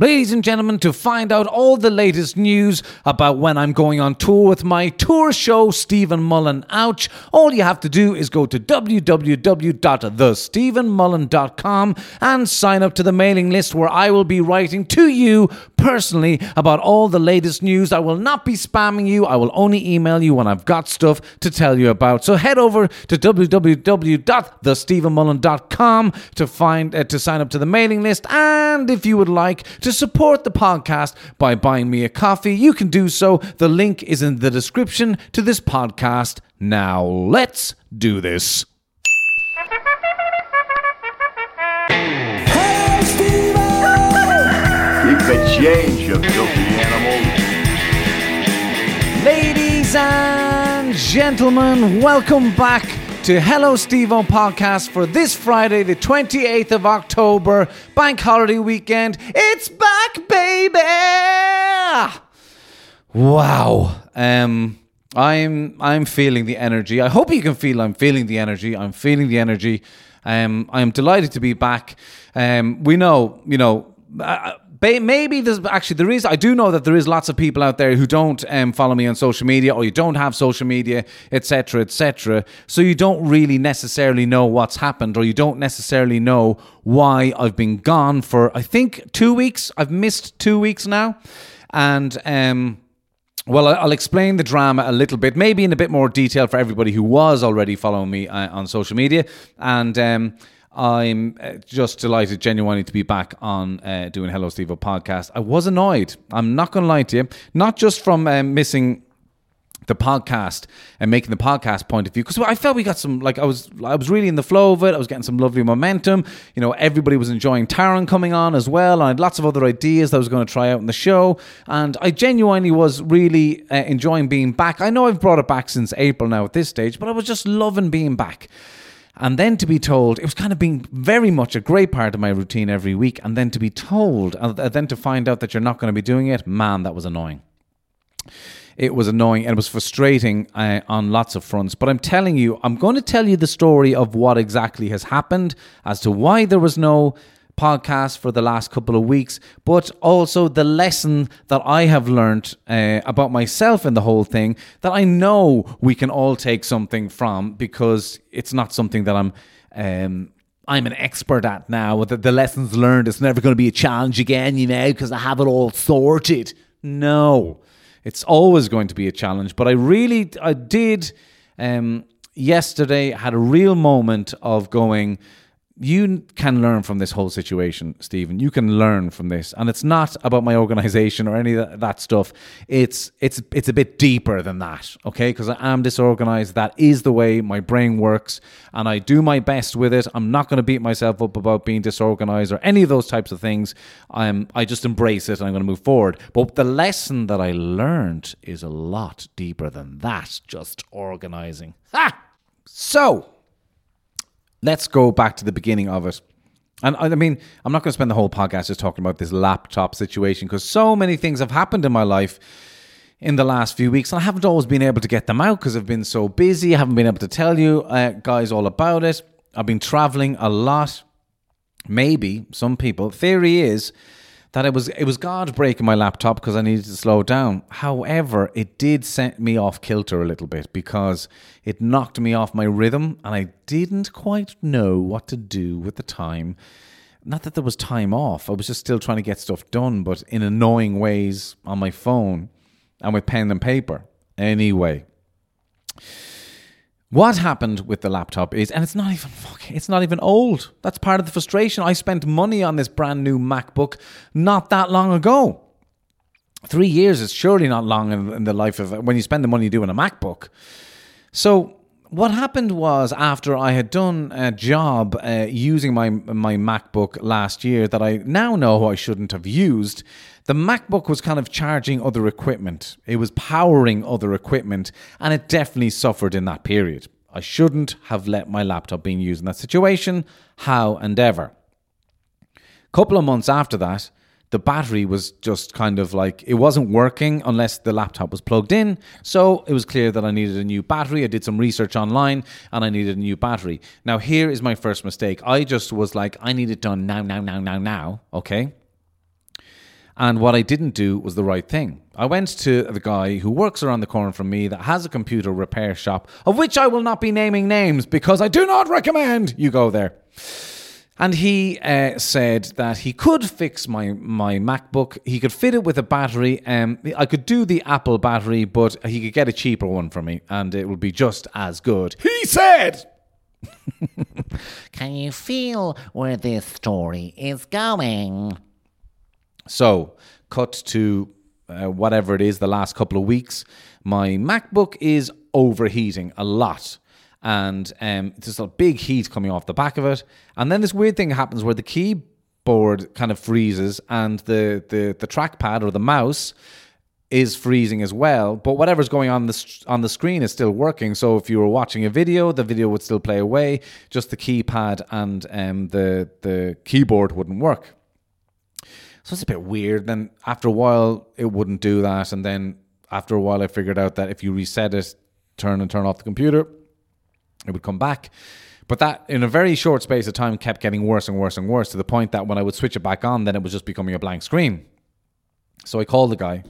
Ladies and gentlemen, to find out all the latest news about when I'm going on tour with my tour show, Stephen Mullan Ouch, all you have to do is go to www.thestephenmullen.com and sign up to the mailing list where I will be writing to you personally about all the latest news. I will not be spamming you, I will only email you when I've got stuff to tell you about. So head over to www.thestephenmullen.com to find uh, to sign up to the mailing list and if you would like to support the podcast by buying me a coffee, you can do so. The link is in the description to this podcast. Now, let's do this. Keep the change, you filthy animals. Ladies and gentlemen, welcome back to Hello Steve On podcast for this Friday, the 28th of October, bank holiday weekend. It's back, baby! Wow. Um I'm I'm feeling the energy. I hope you can feel I'm feeling the energy. I'm feeling the energy. Um I'm delighted to be back. Um we know, you know, uh, maybe there's actually there is I do know that there is lots of people out there who don't um, follow me on social media or you don't have social media etc etc so you don't really necessarily know what's happened or you don't necessarily know why I've been gone for I think 2 weeks. I've missed 2 weeks now. And um well, I'll explain the drama a little bit, maybe in a bit more detail for everybody who was already following me uh, on social media. And um, I'm uh, just delighted, genuinely, to be back on uh, doing Hello Steve podcast. I was annoyed. I'm not going to lie to you, not just from um, missing the podcast and making the podcast point of view because I felt we got some like I was I was really in the flow of it. I was getting some lovely momentum. You know, everybody was enjoying Taron coming on as well. I had lots of other ideas that I was going to try out in the show, and I genuinely was really uh, enjoying being back. I know I've brought it back since April now at this stage, but I was just loving being back. And then to be told, it was kind of being very much a great part of my routine every week. And then to be told, and then to find out that you're not going to be doing it, man, that was annoying it was annoying and it was frustrating uh, on lots of fronts. But I'm telling you, I'm going to tell you the story of what exactly has happened as to why there was no podcast for the last couple of weeks, but also the lesson that I have learned uh, about myself in the whole thing that I know we can all take something from because it's not something that I'm. Um, I'm an expert at now. The, the lessons learned, it's never going to be a challenge again, you know, because I have it all sorted. No, it's always going to be a challenge. But I really, I did um, yesterday had a real moment of going. You can learn from this whole situation, Stephen. You can learn from this, and it's not about my organization or any of that, stuff. It's it's it's a bit deeper than that, okay? Because I am disorganized. That is the way my brain works, and I do my best with it. I'm not going to beat myself up about being disorganized or any of those types of things. I'm I just embrace it, and I'm going to move forward. But the lesson that I learned is a lot deeper than that. Just organizing. Ha! So let's go back to the beginning of it. And I mean, I'm not going to spend the whole podcast just talking about this laptop situation because so many things have happened in my life in the last few weeks. And I haven't always been able to get them out because I've been so busy. I haven't been able to tell you uh, guys all about it. I've been traveling a lot. Maybe some people. Theory is that it was it was God breaking my laptop because I needed to slow down. However, it did set me off kilter a little bit because it knocked me off my rhythm and I didn't quite know what to do with the time not that there was time off. I was just still trying to get stuff done, but in annoying ways on my phone and with pen and paper. Anyway, what happened with the laptop is, and it's not even fucking, it's not even old. That's part of the frustration. I spent money on this brand new MacBook not that long ago. Three years is surely not long in, in the life of when you spend the money doing a MacBook. So what happened was after I had done a job uh, using my my MacBook last year that I now know I shouldn't have used, the MacBook was kind of charging other equipment. It was powering other equipment, and it definitely suffered in that period. I shouldn't have let my laptop being used in that situation. How and ever. Couple of months after that, the battery was just kind of like it wasn't working unless the laptop was plugged in. So it was clear that I needed a new battery. I did some research online and I needed a new battery. Now, here is my first mistake. I just was like, I need it done now, now, now, now, now. Okay. And what I didn't do was the right thing. I went to the guy who works around the corner from me that has a computer repair shop, of which I will not be naming names because I do not recommend you go there. And he uh, said that he could fix my my MacBook. He could fit it with a battery. Um, I could do the Apple battery, but he could get a cheaper one for me, and it would be just as good. He said. Can you feel where this story is going? So, cut to uh, whatever it is the last couple of weeks. My MacBook is overheating a lot and um, there's a big heat coming off the back of it. And then this weird thing happens where the keyboard kind of freezes and the, the, the trackpad or the mouse is freezing as well. But whatever's going on the on the screen is still working. So if you were watching a video, the video would still play away. Just the keypad and um, the the keyboard wouldn't work. So it's a bit weird. Then after a while, it wouldn't do that, and then after a while, I figured out that if you reset it, turn and turn off the computer, it would come back. But that, in a very short space of time, kept getting worse and worse and worse to the point that when I would switch it back on, then it was just becoming a blank screen. So I called the guy.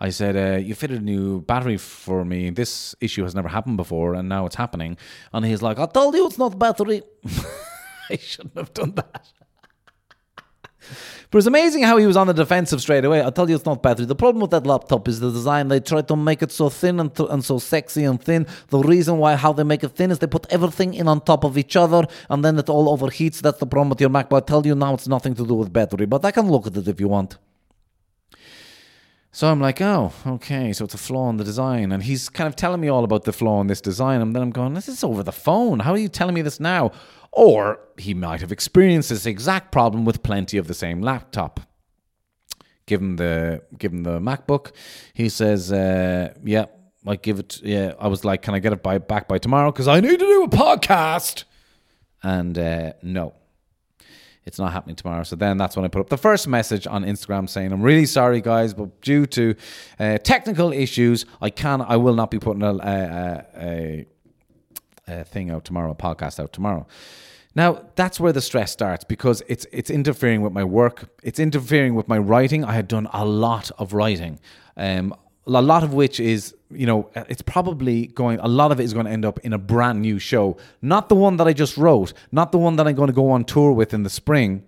I said, uh, You fitted a new battery for me. This issue has never happened before, and now it's happening. And he's like, I told you it's not the battery. I shouldn't have done that. But it's amazing how he was on the defensive straight away. I'll tell you, it's not battery. The problem with that laptop is the design. They try to make it so thin and, th- and so sexy and thin. The reason why how they make it thin is they put everything in on top of each other, and then it all overheats. That's the problem with your Mac. But I tell you now, it's nothing to do with battery. But I can look at it if you want. So I'm like, oh, okay, so it's a flaw in the design. And he's kind of telling me all about the flaw in this design. And then I'm going, this is over the phone. How are you telling me this now? Or he might have experienced this exact problem with plenty of the same laptop. Given the given the MacBook, he says, uh, "Yeah, I give it. Yeah, I was like, can I get it by back by tomorrow? Because I need to do a podcast." And uh, no, it's not happening tomorrow. So then that's when I put up the first message on Instagram saying, "I'm really sorry, guys, but due to uh, technical issues, I can, I will not be putting a, a, a, a thing out tomorrow, a podcast out tomorrow." Now that's where the stress starts because it's it's interfering with my work. It's interfering with my writing. I had done a lot of writing, um, a lot of which is you know it's probably going. A lot of it is going to end up in a brand new show, not the one that I just wrote, not the one that I'm going to go on tour with in the spring.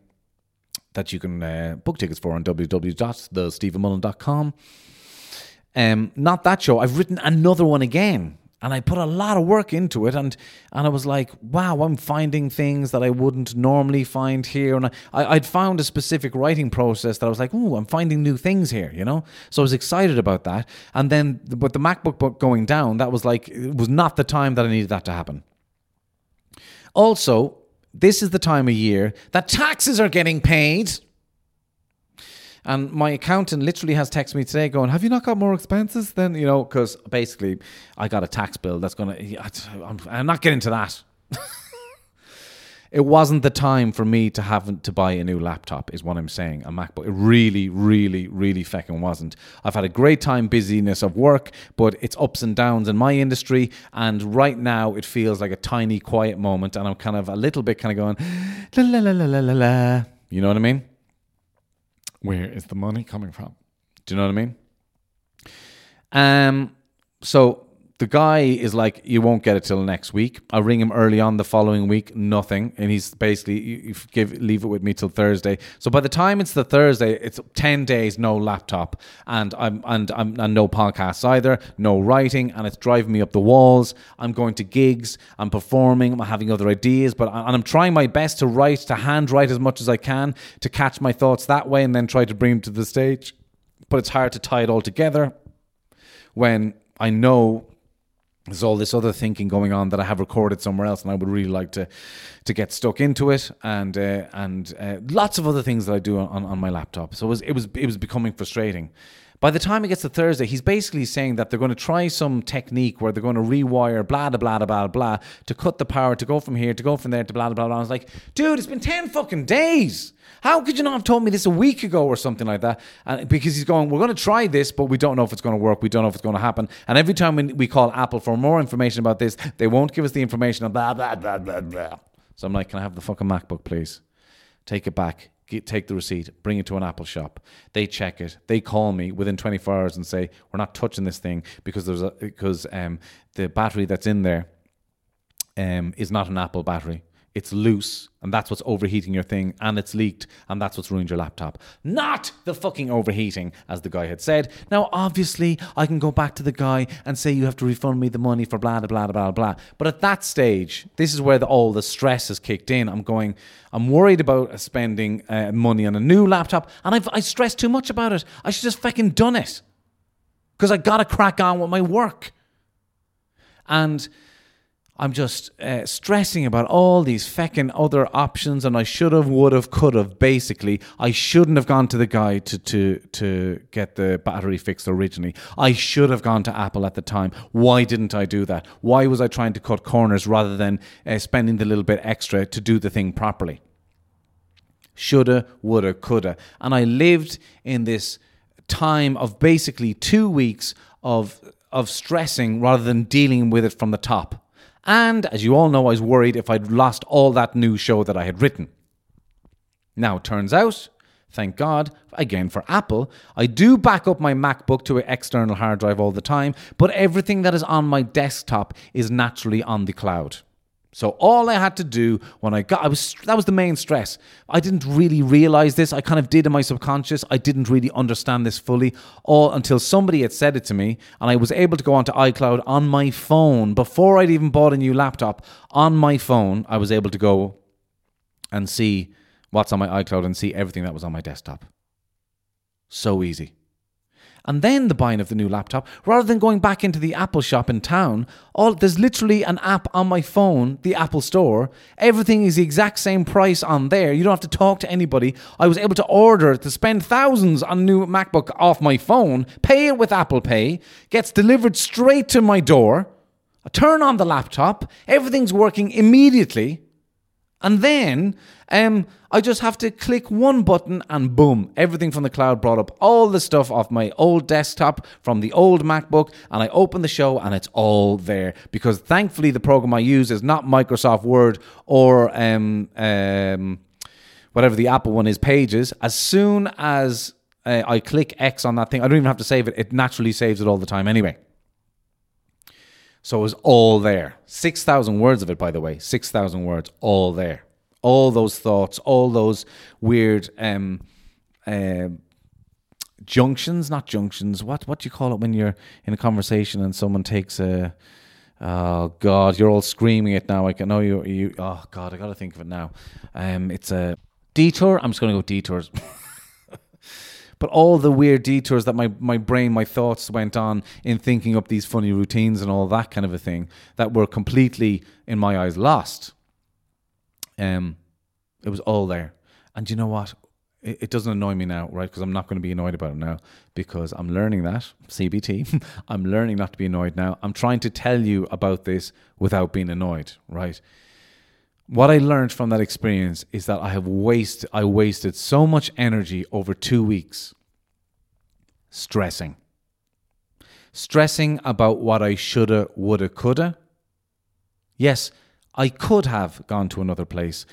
That you can uh, book tickets for on www.thestephenmullen.com. Um, not that show. I've written another one again and I put a lot of work into it, and and I was like, wow, I'm finding things that I wouldn't normally find here, and I, I'd found a specific writing process that I was like, oh, I'm finding new things here, you know. So I was excited about that, and then but the MacBook book going down, that was like it was not the time that I needed that to happen. Also, this is the time of year that taxes are getting paid. And my accountant literally has texted me today going, Have you not got more expenses? Then, you know, because basically I got a tax bill that's going to, I'm not getting to that. it wasn't the time for me to have to buy a new laptop, is what I'm saying. A MacBook. It really, really, really fucking wasn't. I've had a great time, busyness of work, but it's ups and downs in my industry. And right now, it feels like a tiny, quiet moment. And I'm kind of a little bit kind of going, la la la la la la. You know what I mean? Where is the money coming from? Do you know what I mean? Um, so the guy is like, you won't get it till next week. I ring him early on the following week, nothing, and he's basically you, give leave it with me till Thursday. So by the time it's the Thursday, it's ten days no laptop, and I'm and I'm and no podcasts either, no writing, and it's driving me up the walls. I'm going to gigs, I'm performing, I'm having other ideas, but I- and I'm trying my best to write, to handwrite as much as I can, to catch my thoughts that way, and then try to bring them to the stage. But it's hard to tie it all together when I know there's all this other thinking going on that I have recorded somewhere else, and I would really like to to get stuck into it, and uh, and uh, lots of other things that I do on, on my laptop. So it was it was it was becoming frustrating. By the time it gets to Thursday, he's basically saying that they're going to try some technique where they're going to rewire blah blah blah blah blah to cut the power to go from here to go from there to blah blah blah. blah. I was like, dude, it's been ten fucking days. How could you not have told me this a week ago or something like that? And because he's going, we're going to try this, but we don't know if it's going to work. We don't know if it's going to happen. And every time we, call Apple for more information about this, they won't give us the information. Blah blah blah blah blah. So I'm like, can I have the fucking MacBook, please? Take it back. Get, take the receipt. Bring it to an Apple shop. They check it. They call me within 24 hours and say, we're not touching this thing because there's a because um the battery that's in there um, is not an Apple battery. It's loose, and that's what's overheating your thing, and it's leaked, and that's what's ruined your laptop. Not the fucking overheating, as the guy had said. Now, obviously, I can go back to the guy and say you have to refund me the money for blah blah blah blah blah. But at that stage, this is where the, all the stress has kicked in. I'm going. I'm worried about spending uh, money on a new laptop, and I've I stressed too much about it. I should just fucking done it because I got to crack on with my work. And I'm just uh, stressing about all these feckin' other options, and I should have, would have, could have. Basically, I shouldn't have gone to the guy to to to get the battery fixed originally. I should have gone to Apple at the time. Why didn't I do that? Why was I trying to cut corners rather than uh, spending the little bit extra to do the thing properly? shoulda, woulda, coulda. And I lived in this time of basically two weeks of of stressing rather than dealing with it from the top. And as you all know, I was worried if I'd lost all that new show that I had written. Now, it turns out, thank God, again for Apple, I do back up my MacBook to an external hard drive all the time, but everything that is on my desktop is naturally on the cloud. So all I had to do when I got I was that was the main stress. I didn't really realize this. I kind of did in my subconscious. I didn't really understand this fully all until somebody had said it to me and I was able to go onto iCloud on my phone before I'd even bought a new laptop. On my phone, I was able to go and see what's on my iCloud and see everything that was on my desktop. So easy. And then the buying of the new laptop, rather than going back into the Apple shop in town, all there's literally an app on my phone, the Apple Store. Everything is the exact same price on there. You don't have to talk to anybody. I was able to order to spend thousands on a new MacBook off my phone, pay it with Apple Pay, gets delivered straight to my door. I turn on the laptop, everything's working immediately. And then um, I just have to click one button and boom, everything from the cloud brought up all the stuff off my old desktop from the old MacBook. And I open the show and it's all there because thankfully the program I use is not Microsoft Word or um, um, whatever the Apple one is, Pages. As soon as uh, I click X on that thing, I don't even have to save it, it naturally saves it all the time anyway. So it was all there. 6,000 words of it, by the way. 6,000 words, all there. All those thoughts, all those weird um, uh, junctions, not junctions. What what do you call it when you're in a conversation and someone takes a. Oh God, you're all screaming it now. I can know you. You. Oh God, I got to think of it now. Um, it's a detour. I'm just to go detours. but all the weird detours that my, my brain, my thoughts went on in thinking up these funny routines and all that kind of a thing that were completely, in my eyes, lost. Um, it was all there. And you know what? It, it doesn't annoy me now, right? Because I'm not going to be annoyed about it now because I'm learning that CBT. I'm learning not to be annoyed now. I'm trying to tell you about this without being annoyed, right? What I learned from that experience is that I have wasted I wasted so much energy over 2 weeks stressing. Stressing about what I shoulda, woulda, coulda. Yes, I could have gone to another place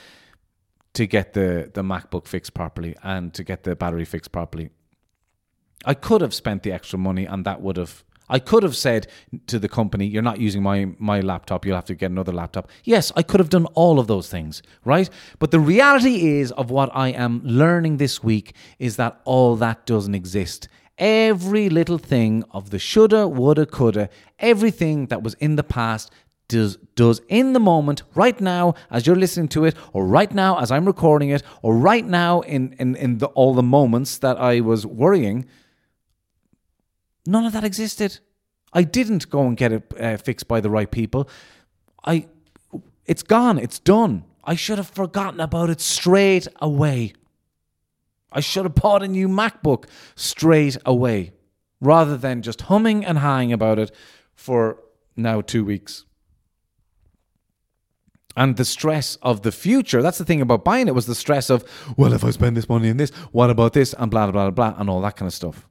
to get the, the MacBook fixed properly and to get the battery fixed properly. I could have spent the extra money and that would have I could have said to the company, "You're not using my my laptop. You'll have to get another laptop." Yes, I could have done all of those things, right? But the reality is of what I am learning this week is that all that doesn't exist. Every little thing of the shoulda, woulda, coulda, everything that was in the past does does in the moment, right now, as you're listening to it, or right now as I'm recording it, or right now in in, in the, all the moments that I was worrying, none of that existed. I didn't go and get it uh, fixed by the right people. I, it's gone. It's done. I should have forgotten about it straight away. I should have bought a new MacBook straight away, rather than just humming and hawing about it for now two weeks and the stress of the future. That's the thing about buying it was the stress of, well, if I spend this money in this, what about this, and blah blah blah blah, and all that kind of stuff.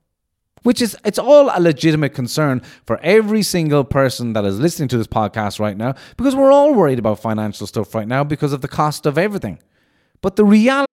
Which is it's all a legitimate concern for every single person that is listening to this podcast right now, because we're all worried about financial stuff right now because of the cost of everything. But the reality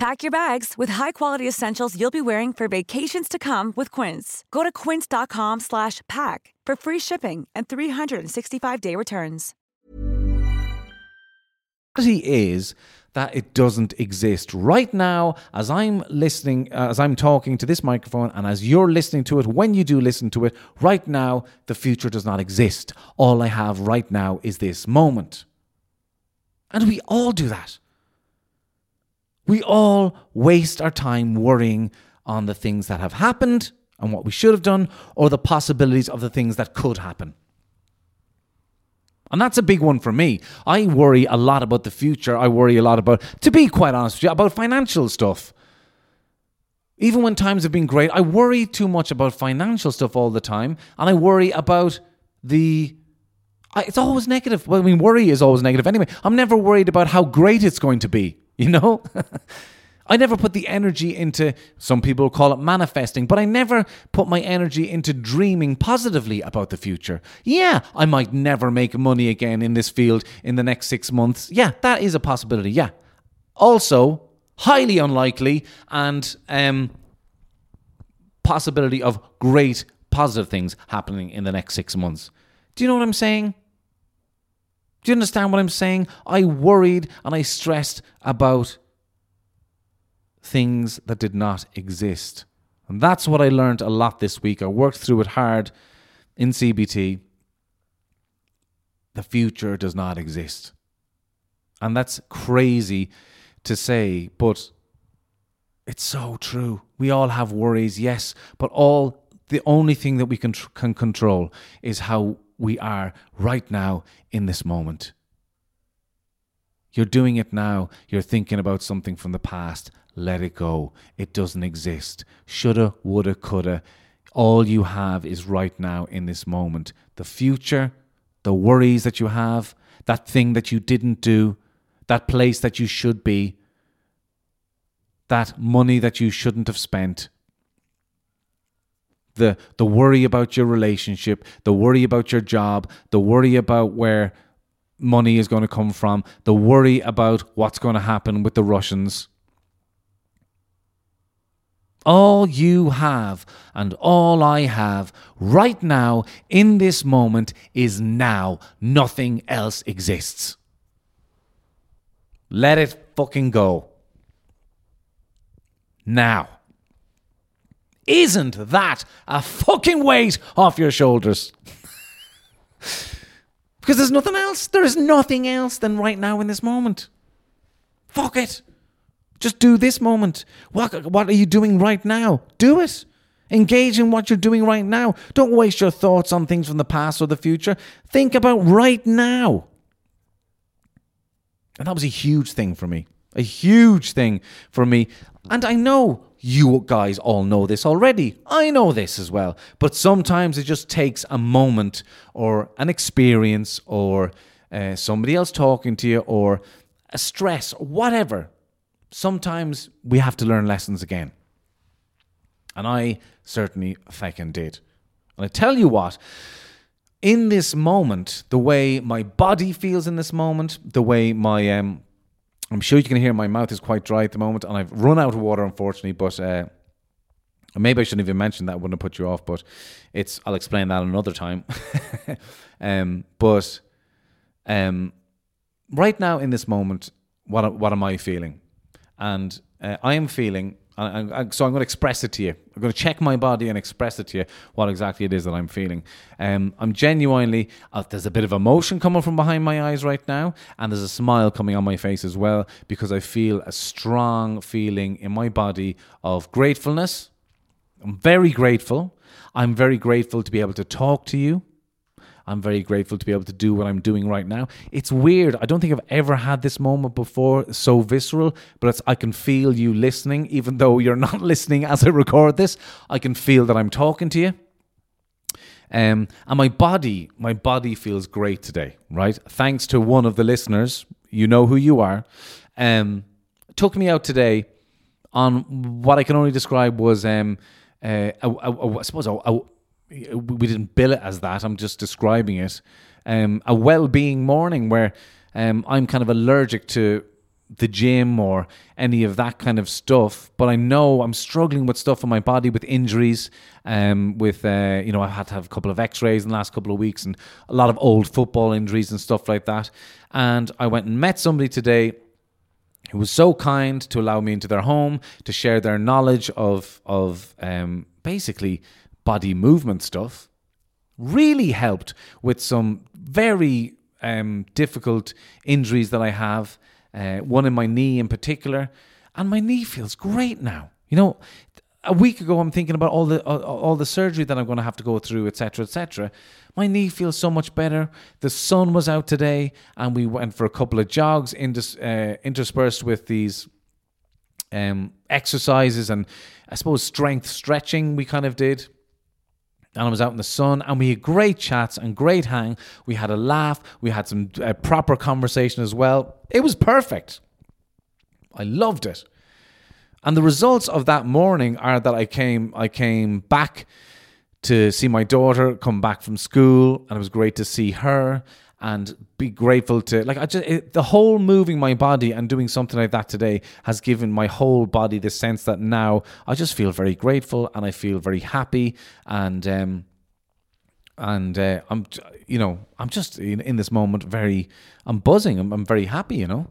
Pack your bags with high-quality essentials you'll be wearing for vacations to come with Quince. Go to quince.com slash pack for free shipping and 365-day returns. The reality is that it doesn't exist right now as i'm listening uh, as i'm talking to this microphone and as you're listening to it when you do listen to it right now the future does not exist all i have right now is this moment and we all do that we all waste our time worrying on the things that have happened and what we should have done or the possibilities of the things that could happen and that's a big one for me. I worry a lot about the future. I worry a lot about, to be quite honest with you, about financial stuff. Even when times have been great, I worry too much about financial stuff all the time. And I worry about the. It's always negative. Well, I mean, worry is always negative anyway. I'm never worried about how great it's going to be, you know? I never put the energy into, some people call it manifesting, but I never put my energy into dreaming positively about the future. Yeah, I might never make money again in this field in the next six months. Yeah, that is a possibility. Yeah. Also, highly unlikely and um, possibility of great positive things happening in the next six months. Do you know what I'm saying? Do you understand what I'm saying? I worried and I stressed about things that did not exist. And that's what I learned a lot this week. I worked through it hard in CBT. The future does not exist. And that's crazy to say, but it's so true. We all have worries, yes, but all the only thing that we can, can control is how we are right now in this moment. You're doing it now. You're thinking about something from the past. Let it go. It doesn't exist. Shoulda, woulda, coulda. All you have is right now in this moment. The future, the worries that you have, that thing that you didn't do, that place that you should be, that money that you shouldn't have spent. The, the worry about your relationship, the worry about your job, the worry about where money is going to come from, the worry about what's going to happen with the Russians. All you have and all I have right now in this moment is now. Nothing else exists. Let it fucking go. Now. Isn't that a fucking weight off your shoulders? because there's nothing else. There is nothing else than right now in this moment. Fuck it. Just do this moment. What, what are you doing right now? Do it. Engage in what you're doing right now. Don't waste your thoughts on things from the past or the future. Think about right now. And that was a huge thing for me. A huge thing for me. And I know you guys all know this already. I know this as well. But sometimes it just takes a moment or an experience or uh, somebody else talking to you or a stress, whatever. Sometimes we have to learn lessons again. And I certainly fucking did. And I tell you what, in this moment, the way my body feels in this moment, the way my um, I'm sure you can hear my mouth is quite dry at the moment, and I've run out of water, unfortunately. But uh, maybe I shouldn't even mention that; wouldn't have put you off. But it's I'll explain that another time. um, but um, right now, in this moment, what what am I feeling? And uh, I am feeling I, so I'm going to express it to you. I'm going to check my body and express it to you what exactly it is that I'm feeling. Um, I'm genuinely, uh, there's a bit of emotion coming from behind my eyes right now, and there's a smile coming on my face as well because I feel a strong feeling in my body of gratefulness. I'm very grateful. I'm very grateful to be able to talk to you. I'm very grateful to be able to do what I'm doing right now. It's weird. I don't think I've ever had this moment before so visceral, but I can feel you listening, even though you're not listening as I record this. I can feel that I'm talking to you. Um, and my body, my body feels great today, right? Thanks to one of the listeners, you know who you are, um, took me out today on what I can only describe was, um, uh, a, a, a, I suppose, a, we didn't bill it as that. I'm just describing it. Um, a well-being morning where um, I'm kind of allergic to the gym or any of that kind of stuff. But I know I'm struggling with stuff in my body with injuries. Um, with uh, you know, I've had to have a couple of X-rays in the last couple of weeks and a lot of old football injuries and stuff like that. And I went and met somebody today who was so kind to allow me into their home to share their knowledge of of um, basically body movement stuff really helped with some very um, difficult injuries that I have, uh, one in my knee in particular, and my knee feels great now. You know, a week ago I'm thinking about all the uh, all the surgery that I'm going to have to go through, etc., etc. My knee feels so much better. The sun was out today, and we went for a couple of jogs, uh, interspersed with these um, exercises and I suppose strength stretching. We kind of did and I was out in the sun, and we had great chats and great hang. We had a laugh, we had some uh, proper conversation as well. It was perfect. I loved it. And the results of that morning are that I came I came back to see my daughter come back from school, and it was great to see her and be grateful to like I just it, the whole moving my body and doing something like that today has given my whole body the sense that now I just feel very grateful and I feel very happy and um and uh, I'm you know I'm just in, in this moment very I'm buzzing I'm, I'm very happy you know?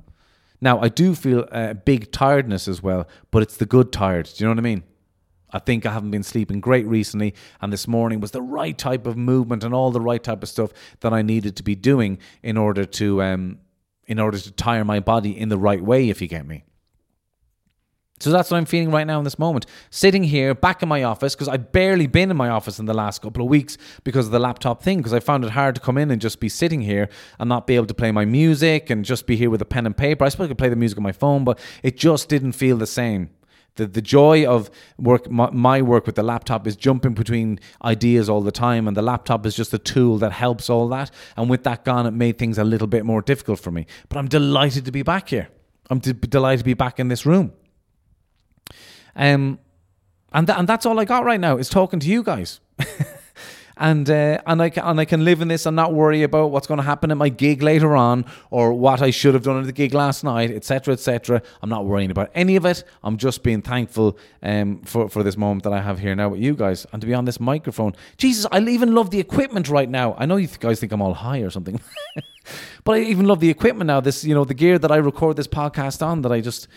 Now I do feel a big tiredness as well but it's the good tired do you know what I mean I think I haven't been sleeping great recently, and this morning was the right type of movement and all the right type of stuff that I needed to be doing in order to um, in order to tire my body in the right way. If you get me. So that's what I'm feeling right now in this moment. Sitting here back in my office because I'd barely been in my office in the last couple of weeks because of the laptop thing because I found it hard to come in and just be sitting here and not be able to play my music and just be here with a pen and paper. I suppose I could play the music on my phone, but it just didn't feel the same. The, the joy of work my, my work with the laptop is jumping between ideas all the time and the laptop is just a tool that helps all that. And with that gone it made things a little bit more difficult for me. But i'm delighted to be back here. I'm d- delighted to be back in this room. Um, and th- and that's all I got right now is talking to you guys. and uh, and I can, and I can live in this and not worry about what's going to happen at my gig later on or what I should have done at the gig last night, etc., etc. I'm not worrying about any of it. I'm just being thankful um, for for this moment that I have here now with you guys and to be on this microphone. Jesus, I even love the equipment right now. I know you guys think I'm all high or something, but I even love the equipment now. This you know the gear that I record this podcast on that I just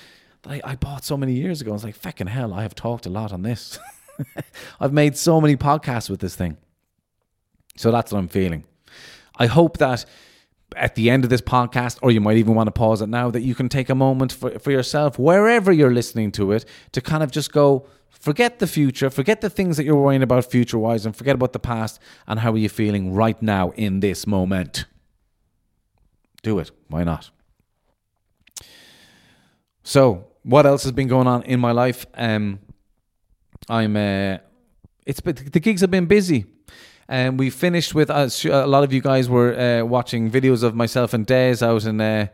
that I, I bought so many years ago. I was like, fucking hell, I have talked a lot on this. I've made so many podcasts with this thing. So that's what I'm feeling. I hope that at the end of this podcast, or you might even want to pause it now, that you can take a moment for, for yourself, wherever you're listening to it, to kind of just go, forget the future, forget the things that you're worrying about future wise, and forget about the past, and how are you feeling right now in this moment. Do it. Why not? So, what else has been going on in my life? Um, I'm. Uh, it's been, the gigs have been busy. And we finished with uh, a lot of you guys were uh, watching videos of myself and Des out in uh,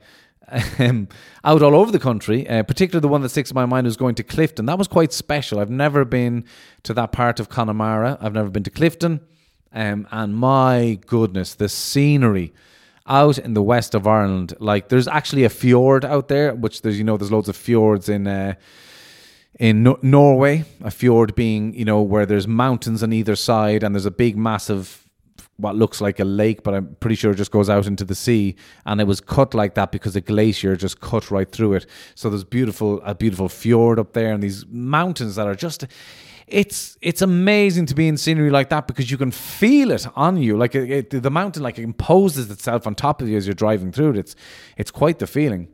um, out all over the country. Uh, particularly the one that sticks in my mind was going to Clifden. That was quite special. I've never been to that part of Connemara. I've never been to Clifden, um, and my goodness, the scenery out in the west of Ireland. Like there's actually a fjord out there, which there's you know there's loads of fjords in. Uh, in no- Norway, a fjord being, you know, where there's mountains on either side and there's a big, massive, what looks like a lake, but I'm pretty sure it just goes out into the sea. And it was cut like that because a glacier just cut right through it. So there's beautiful, a beautiful fjord up there and these mountains that are just, it's it's amazing to be in scenery like that because you can feel it on you. Like it, it, the mountain, like it imposes itself on top of you as you're driving through it. It's it's quite the feeling.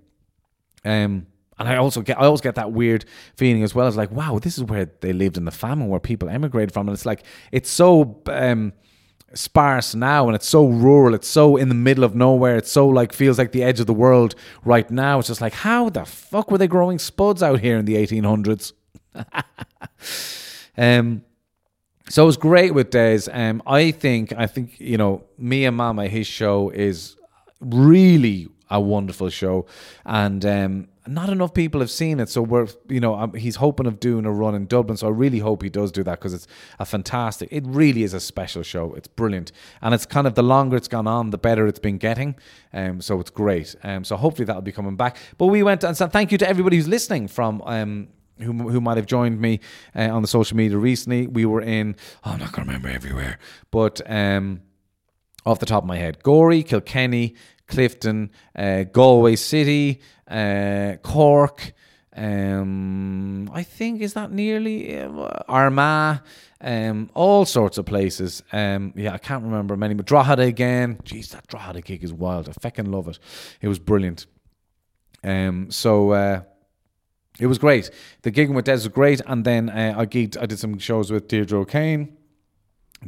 Um, and I also get I always get that weird feeling as well as like, wow, this is where they lived in the famine, where people emigrated from, and it's like it's so. Um, sparse now and it's so rural. It's so in the middle of nowhere. It's so like feels like the edge of the world right now. It's just like how the fuck were they growing spuds out here in the 1800s um so it was great with Des. Um, I think I think you know me and Mama, his show is really a wonderful show, and um, not enough people have seen it. So we're you know he's hoping of doing a run in Dublin. So I really hope he does do that because it's a fantastic. It really is a special show. It's brilliant, and it's kind of the longer it's gone on, the better it's been getting. Um, so it's great. Um, so hopefully that'll be coming back. But we went and so thank you to everybody who's listening from um who, who might have joined me uh, on the social media recently. We were in, oh, I'm not going to remember everywhere, but um, off the top of my head, Gorey, Kilkenny, Clifden, uh, Galway City, uh, Cork. Um, I think is that nearly uh, Armagh, um, all sorts of places. Um, yeah, I can't remember many, but Drogheda again. Jeez, that Drogheda gig is wild. I fucking love it. It was brilliant. Um, so uh, it was great. The gigging with Des was great, and then uh, I gigged. I did some shows with Deirdre O'Kane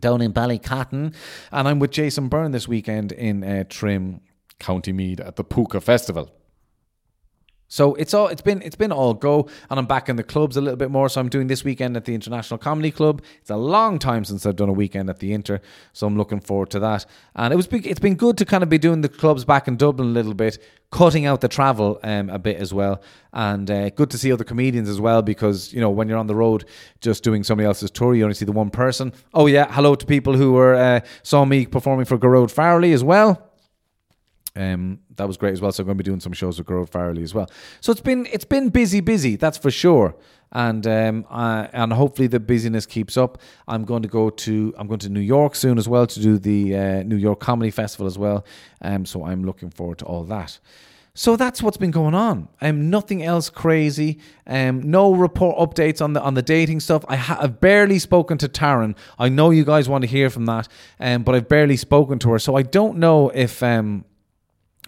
down in Ballycotton, and I'm with Jason Byrne this weekend in uh, Trim, County Meath at the Púca Festival. So it's all it's been it's been all go, and I'm back in the clubs a little bit more. So I'm doing this weekend at the International Comedy Club. It's a long time since I've done a weekend at the Inter, so I'm looking forward to that. And it was it's been good to kind of be doing the clubs back in Dublin a little bit, cutting out the travel um, a bit as well, and uh, good to see other comedians as well because you know when you're on the road just doing somebody else's tour, you only see the one person. Oh yeah, hello to people who were uh, saw me performing for Gearóid Farrelly as well. Um, that was great as well. So I'm going to be doing some shows with Gearóid Farrelly as well. So it's been it's been busy, busy. That's for sure. And um, uh, and hopefully the busyness keeps up. I'm going to go to I'm going to New York soon as well to do the uh, New York Comedy Festival as well. Um, so I'm looking forward to all that. So that's what's been going on. Um, nothing else crazy. Um, no report updates on the on the dating stuff. I ha- I've barely spoken to Taryn. I know you guys want to hear from that, um, but I've barely spoken to her, so I don't know if um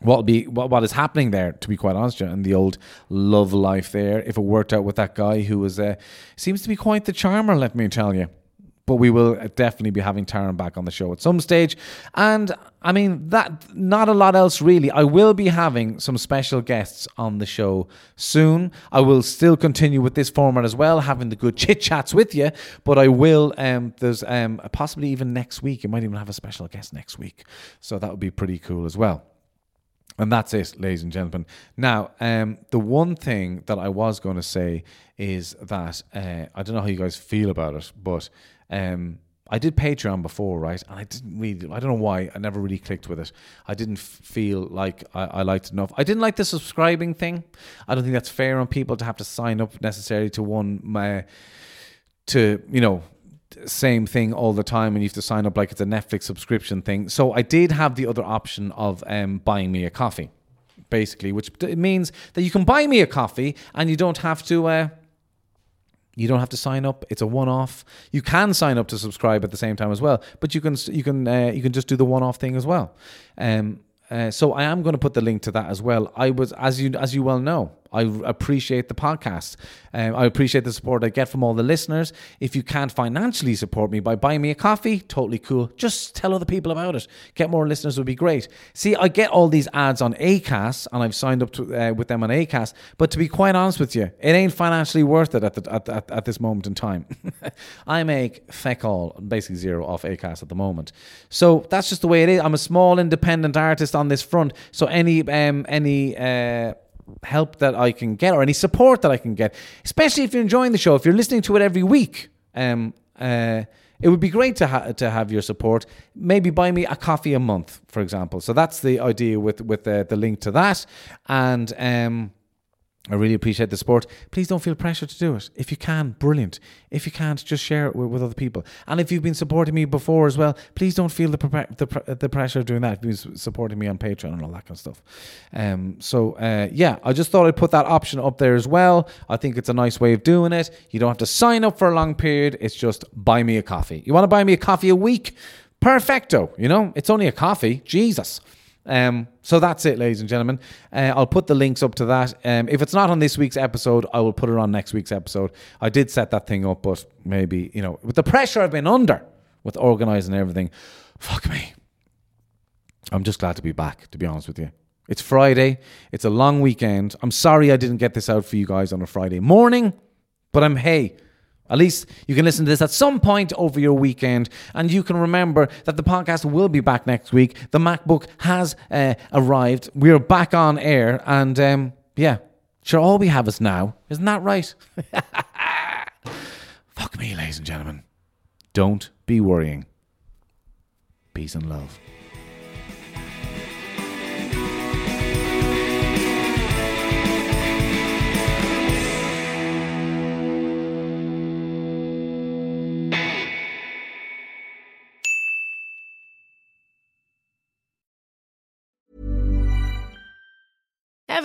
what'll be what, what is happening there to be quite honest and the old love life there if it worked out with that guy who was uh, seems to be quite the charmer let me tell you but we will definitely be having Taran back on the show at some stage. And I mean, that not a lot else really. I will be having some special guests on the show soon. I will still continue with this format as well, having the good chit chats with you. But I will. Um, there's um, possibly even next week. You might even have a special guest next week, so that would be pretty cool as well. And that's it, ladies and gentlemen. Now, um, the one thing that I was going to say is that uh, I don't know how you guys feel about it, but um, I did Patreon before, right? And I didn't really, I don't know why, I never really clicked with it. I didn't feel like I, I liked enough. I didn't like the subscribing thing. I don't think that's fair on people to have to sign up necessarily to one, my, to, you know, same thing all the time and you have to sign up like it's a Netflix subscription thing. So I did have the other option of um, buying me a coffee, basically, which means that you can buy me a coffee and you don't have to. Uh, you don't have to sign up. It's a one-off. You can sign up to subscribe at the same time as well, but you can you can uh, you can just do the one-off thing as well. Um, uh, so I am going to put the link to that as well. I was, as you as you well know, I appreciate the podcast. Um, I appreciate the support I get from all the listeners. If you can't financially support me by buying me a coffee, totally cool. Just tell other people about it. Get more listeners would be great. See, I get all these ads on Acast, and I've signed up to, uh, with them on Acast. But to be quite honest with you, it ain't financially worth it at the, at, at, at this moment in time. I make feck all, basically zero off Acast at the moment. So that's just the way it is. I'm a small independent artist on this front. So any um, any uh, help that I can get or any support that I can get, especially if you're enjoying the show, if you're listening to it every week, um, uh, it would be great to ha- to have your support. Maybe buy me a coffee a month, for example. So that's the idea with with the, the link to that, and um, I really appreciate the support. Please don't feel pressure to do it. If you can, brilliant. If you can't, just share it with, with other people. And if you've been supporting me before as well, please don't feel the pre- the, the pressure of doing that. You've been supporting me on Patreon and all that kind of stuff. Um, so uh, yeah, I just thought I'd put that option up there as well. I think it's a nice way of doing it. You don't have to sign up for a long period. It's just buy me a coffee. You want to buy me a coffee a week? Perfecto. You know, it's only a coffee. Jesus. Um, so that's it, ladies and gentlemen. Uh, I'll put the links up to that. Um, if it's not on this week's episode, I will put it on next week's episode. I did set that thing up, but maybe, you know, with the pressure I've been under with organising everything, fuck me. I'm just glad to be back, to be honest with you. It's Friday. It's a long weekend. I'm sorry I didn't get this out for you guys on a Friday morning, but I'm, hey, at least you can listen to this at some point over your weekend, and you can remember that the podcast will be back next week. The MacBook has uh, arrived. We're back on air, and um, yeah, sure, all we have is now. Isn't that right? Fuck me, ladies and gentlemen. Don't be worrying. Peace and love.